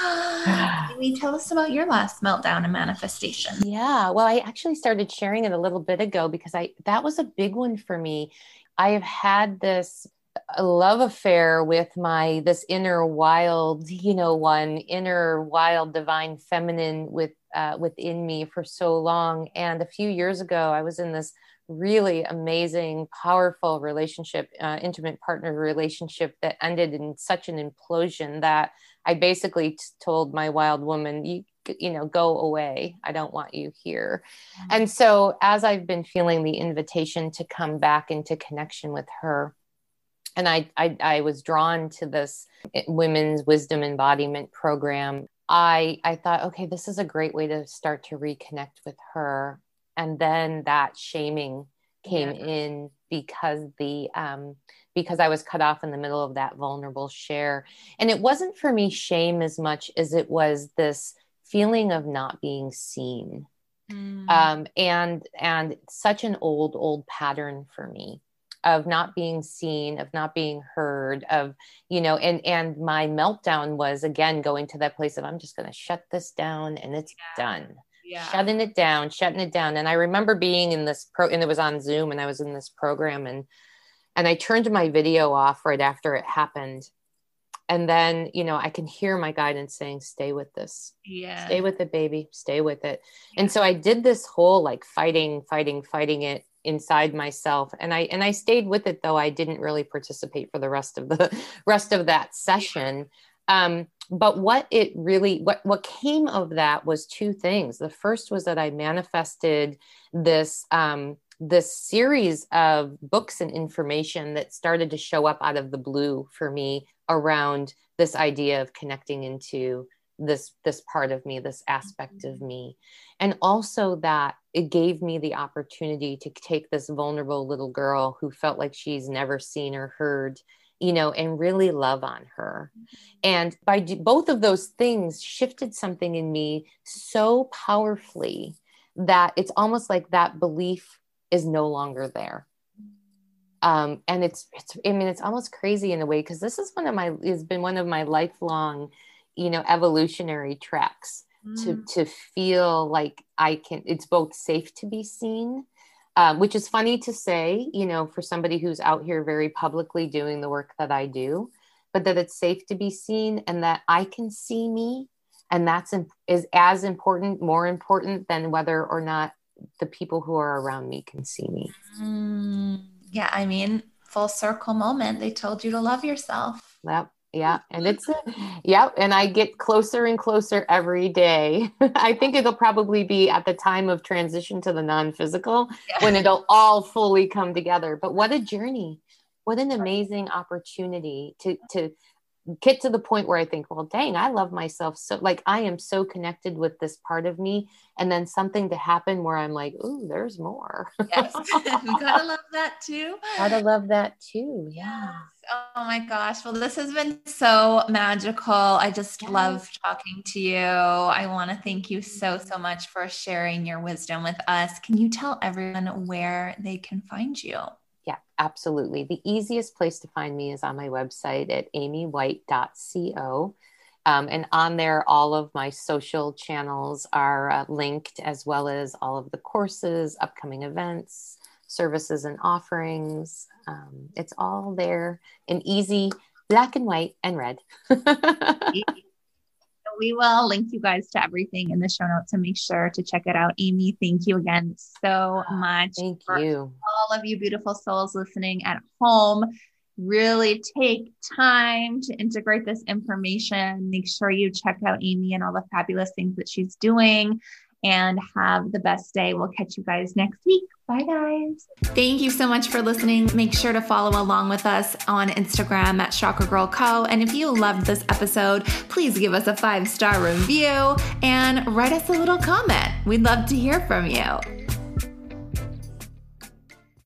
A: Can you tell us about your last meltdown and manifestation?
B: Yeah, well, I actually started sharing it a little bit ago because I that was a big one for me. I have had this love affair with my this inner wild you know one inner wild divine feminine with uh, within me for so long. And a few years ago i was in this really amazing powerful relationship uh, intimate partner relationship that ended in such an implosion that i basically t- told my wild woman you you know go away i don't want you here mm-hmm. and so as i've been feeling the invitation to come back into connection with her and I, I, I was drawn to this women's wisdom embodiment program i i thought okay this is a great way to start to reconnect with her and then that shaming came yeah. in because the um because i was cut off in the middle of that vulnerable share and it wasn't for me shame as much as it was this feeling of not being seen mm. um and and such an old old pattern for me of not being seen of not being heard of you know and and my meltdown was again going to that place of i'm just going to shut this down and it's yeah. done yeah. shutting it down shutting it down and i remember being in this pro and it was on zoom and i was in this program and and i turned my video off right after it happened and then you know i can hear my guidance saying stay with this.
A: Yeah.
B: Stay with it baby. Stay with it. Yeah. and so i did this whole like fighting fighting fighting it inside myself. And i and i stayed with it though i didn't really participate for the rest of the rest of that session. Um, but what it really what what came of that was two things. The first was that i manifested this um, this series of books and information that started to show up out of the blue for me around this idea of connecting into this this part of me this aspect of me. And also that it gave me the opportunity to take this vulnerable little girl who felt like she's never seen or heard you know and really love on her. And by both of those things shifted something in me so powerfully that it's almost like that belief is no longer there um, and it's it's i mean it's almost crazy in a way because this is one of my has been one of my lifelong you know evolutionary tracks mm. to to feel like i can it's both safe to be seen um, which is funny to say you know for somebody who's out here very publicly doing the work that i do but that it's safe to be seen and that i can see me and that's is as important more important than whether or not the people who are around me can see me
A: mm, yeah i mean full circle moment they told you to love yourself.
B: Yep yeah and mm-hmm. it's yeah and i get closer and closer every day. I think it'll probably be at the time of transition to the non-physical yeah. when it'll all fully come together. But what a journey. What an amazing opportunity to to get to the point where I think, well, dang, I love myself so like I am so connected with this part of me. And then something to happen where I'm like, ooh, there's more.
A: yes. we gotta love that too.
B: Gotta love that too. Yeah.
A: Oh my gosh. Well, this has been so magical. I just yes. love talking to you. I want to thank you so, so much for sharing your wisdom with us. Can you tell everyone where they can find you?
B: Absolutely. The easiest place to find me is on my website at amywhite.co. Um, and on there, all of my social channels are uh, linked, as well as all of the courses, upcoming events, services, and offerings. Um, it's all there in easy black and white and red.
A: we will link you guys to everything in the show notes and make sure to check it out. Amy, thank you again so much.
B: Thank you.
A: All of you beautiful souls listening at home. Really take time to integrate this information. Make sure you check out Amy and all the fabulous things that she's doing and have the best day. We'll catch you guys next week. Bye, guys. Thank you so much for listening. Make sure to follow along with us on Instagram at Chakra Girl Co. And if you loved this episode, please give us a five star review and write us a little comment. We'd love to hear from you.